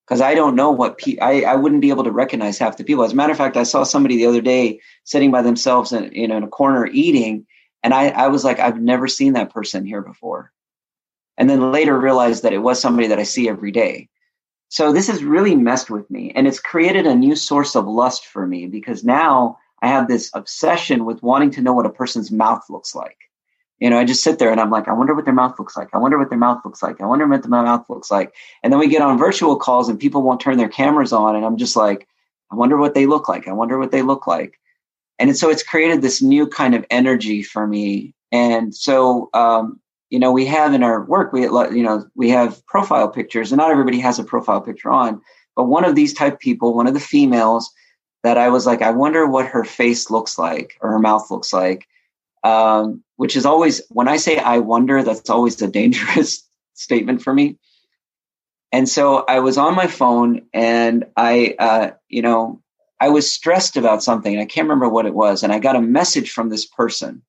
Speaker 2: because I don't know what pe- I I wouldn't be able to recognize half the people. As a matter of fact, I saw somebody the other day sitting by themselves in, in a corner eating, and I I was like, I've never seen that person here before, and then later realized that it was somebody that I see every day. So this has really messed with me, and it's created a new source of lust for me because now I have this obsession with wanting to know what a person's mouth looks like. You know, I just sit there and I'm like, I wonder what their mouth looks like. I wonder what their mouth looks like. I wonder what their mouth looks like. And then we get on virtual calls and people won't turn their cameras on. And I'm just like, I wonder what they look like. I wonder what they look like. And so it's created this new kind of energy for me. And so, um, you know, we have in our work, we, you know, we have profile pictures and not everybody has a profile picture on, but one of these type people, one of the females that I was like, I wonder what her face looks like or her mouth looks like um, which is always when I say I wonder, that's always a dangerous statement for me. And so I was on my phone and I, uh, you know, I was stressed about something. I can't remember what it was. And I got a message from this person.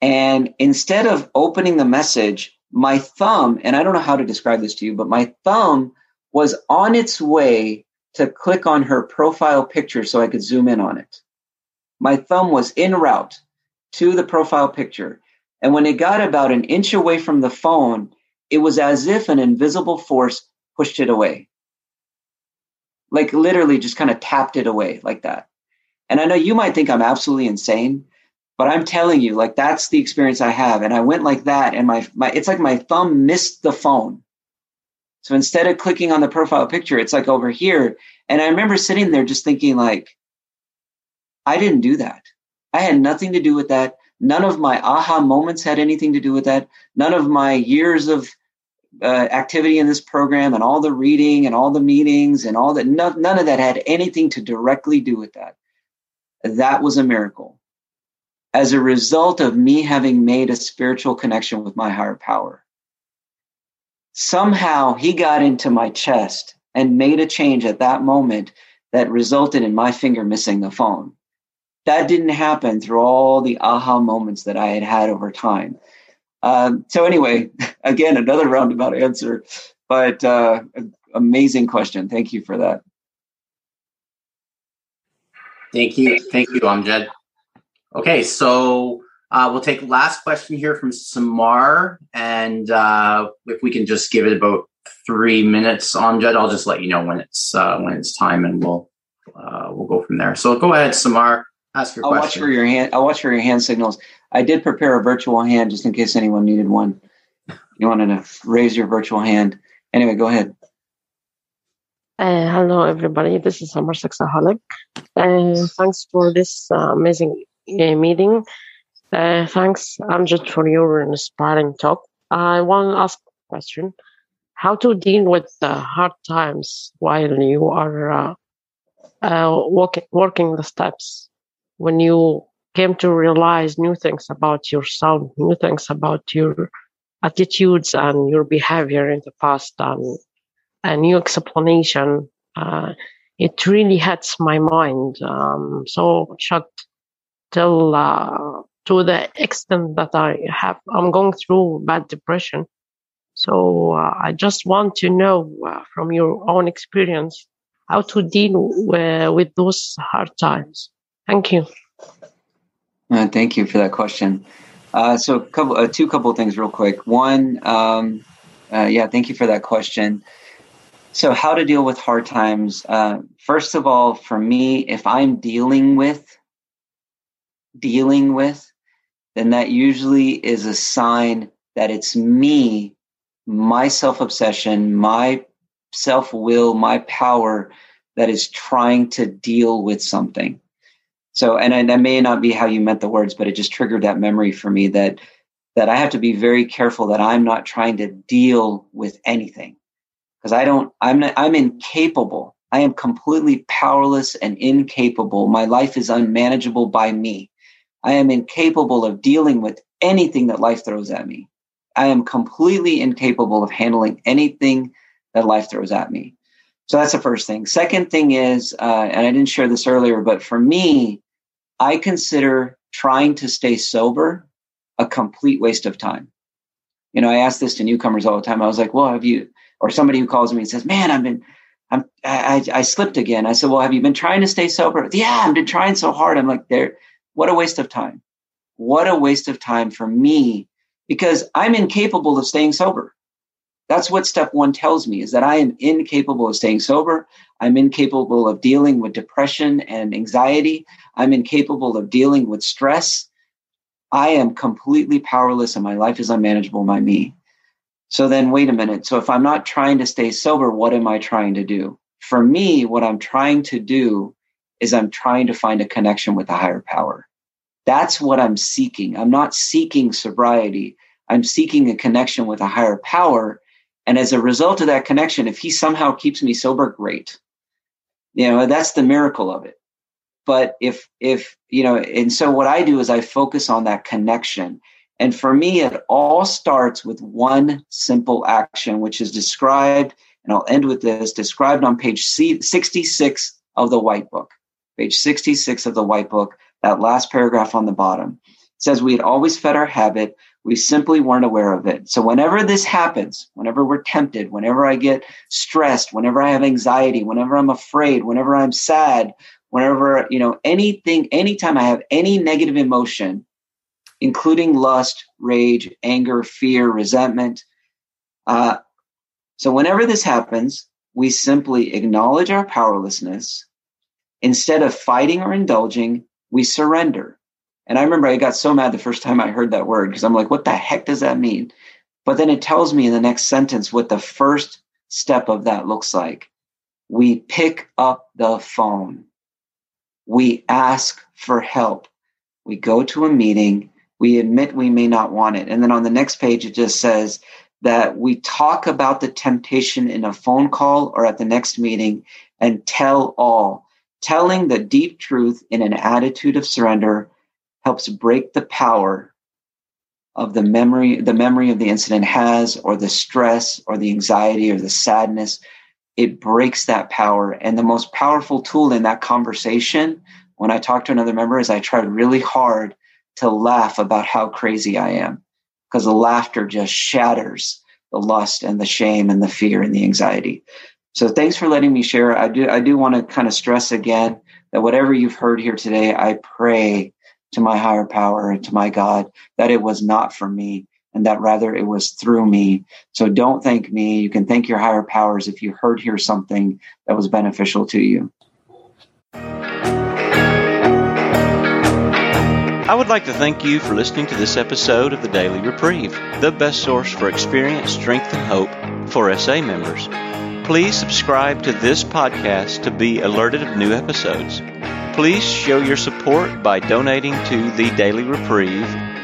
Speaker 2: And instead of opening the message, my thumb, and I don't know how to describe this to you, but my thumb was on its way to click on her profile picture so I could zoom in on it. My thumb was en route to the profile picture. And when it got about an inch away from the phone, it was as if an invisible force pushed it away. Like literally just kind of tapped it away like that. And I know you might think I'm absolutely insane, but I'm telling you, like that's the experience I have. And I went like that, and my, my it's like my thumb missed the phone. So instead of clicking on the profile picture, it's like over here. And I remember sitting there just thinking, like, I didn't do that. I had nothing to do with that. None of my aha moments had anything to do with that. None of my years of uh, activity in this program and all the reading and all the meetings and all that, none, none of that had anything to directly do with that. That was a miracle. As a result of me having made a spiritual connection with my higher power. Somehow he got into my chest and made a change at that moment that resulted in my finger missing the phone. That didn't happen through all the aha moments that I had had over time. Um, so anyway, again, another roundabout answer, but uh, amazing question. Thank you for that.
Speaker 3: Thank you, thank you, Amjed. Okay, so uh, we'll take last question here from Samar, and uh, if we can just give it about three minutes, Amjed, I'll just let you know when it's uh, when it's time, and we'll uh, we'll go from there. So go ahead, Samar. Ask your
Speaker 2: I'll
Speaker 3: question.
Speaker 2: watch for your hand. I'll watch for your hand signals. I did prepare a virtual hand just in case anyone needed one. You wanted to raise your virtual hand. Anyway, go ahead.
Speaker 7: Uh, hello, everybody. This is Samar Sexaholic. Uh, thanks for this uh, amazing uh, meeting. Uh, thanks, Amjed, for your inspiring talk. I want to ask a question. How to deal with the hard times while you are uh, uh, walking, working the steps when you came to realize new things about yourself, new things about your attitudes and your behavior in the past, and a new explanation. Uh, it really hits my mind. Um, so shocked till uh, to the extent that I have, I'm going through bad depression. So uh, I just want to know uh, from your own experience how to deal w- with those hard times. Thank you.
Speaker 2: Uh, thank you for that question. Uh, so, couple, uh, two couple things, real quick. One, um, uh, yeah, thank you for that question. So, how to deal with hard times? Uh, first of all, for me, if I'm dealing with dealing with, then that usually is a sign that it's me, my self obsession, my self will, my power that is trying to deal with something. So, and, and that may not be how you meant the words, but it just triggered that memory for me that that I have to be very careful that I'm not trying to deal with anything because I don't. I'm not, I'm incapable. I am completely powerless and incapable. My life is unmanageable by me. I am incapable of dealing with anything that life throws at me. I am completely incapable of handling anything that life throws at me. So that's the first thing. Second thing is, uh, and I didn't share this earlier, but for me, I consider trying to stay sober a complete waste of time. You know, I ask this to newcomers all the time. I was like, well, have you, or somebody who calls me and says, man, I've been, I'm, I, I, slipped again. I said, well, have you been trying to stay sober? Yeah, I've been trying so hard. I'm like, there, what a waste of time. What a waste of time for me because I'm incapable of staying sober. That's what step one tells me is that I am incapable of staying sober. I'm incapable of dealing with depression and anxiety. I'm incapable of dealing with stress. I am completely powerless and my life is unmanageable by me. So then, wait a minute. So if I'm not trying to stay sober, what am I trying to do? For me, what I'm trying to do is I'm trying to find a connection with a higher power. That's what I'm seeking. I'm not seeking sobriety. I'm seeking a connection with a higher power. And as a result of that connection, if he somehow keeps me sober, great. You know, that's the miracle of it. But if, if, you know, and so what I do is I focus on that connection. And for me, it all starts with one simple action, which is described, and I'll end with this, described on page 66 of the white book. Page 66 of the white book, that last paragraph on the bottom. It says, We had always fed our habit. We simply weren't aware of it. So whenever this happens, whenever we're tempted, whenever I get stressed, whenever I have anxiety, whenever I'm afraid, whenever I'm sad, whenever, you know, anything, anytime I have any negative emotion, including lust, rage, anger, fear, resentment. Uh, so whenever this happens, we simply acknowledge our powerlessness. Instead of fighting or indulging, we surrender. And I remember I got so mad the first time I heard that word because I'm like, what the heck does that mean? But then it tells me in the next sentence what the first step of that looks like. We pick up the phone. We ask for help. We go to a meeting. We admit we may not want it. And then on the next page, it just says that we talk about the temptation in a phone call or at the next meeting and tell all. Telling the deep truth in an attitude of surrender helps break the power of the memory the memory of the incident has or the stress or the anxiety or the sadness it breaks that power. And the most powerful tool in that conversation, when I talk to another member, is I try really hard to laugh about how crazy I am because the laughter just shatters the lust and the shame and the fear and the anxiety. So thanks for letting me share. I do I do want to kind of stress again that whatever you've heard here today, I pray to my higher power and to my God that it was not for me and that rather it was through me. So don't thank me. You can thank your higher powers if you heard here something that was beneficial to you.
Speaker 1: I would like to thank you for listening to this episode of the Daily Reprieve, the best source for experience, strength, and hope for SA members. Please subscribe to this podcast to be alerted of new episodes. Please show your support by donating to the Daily Reprieve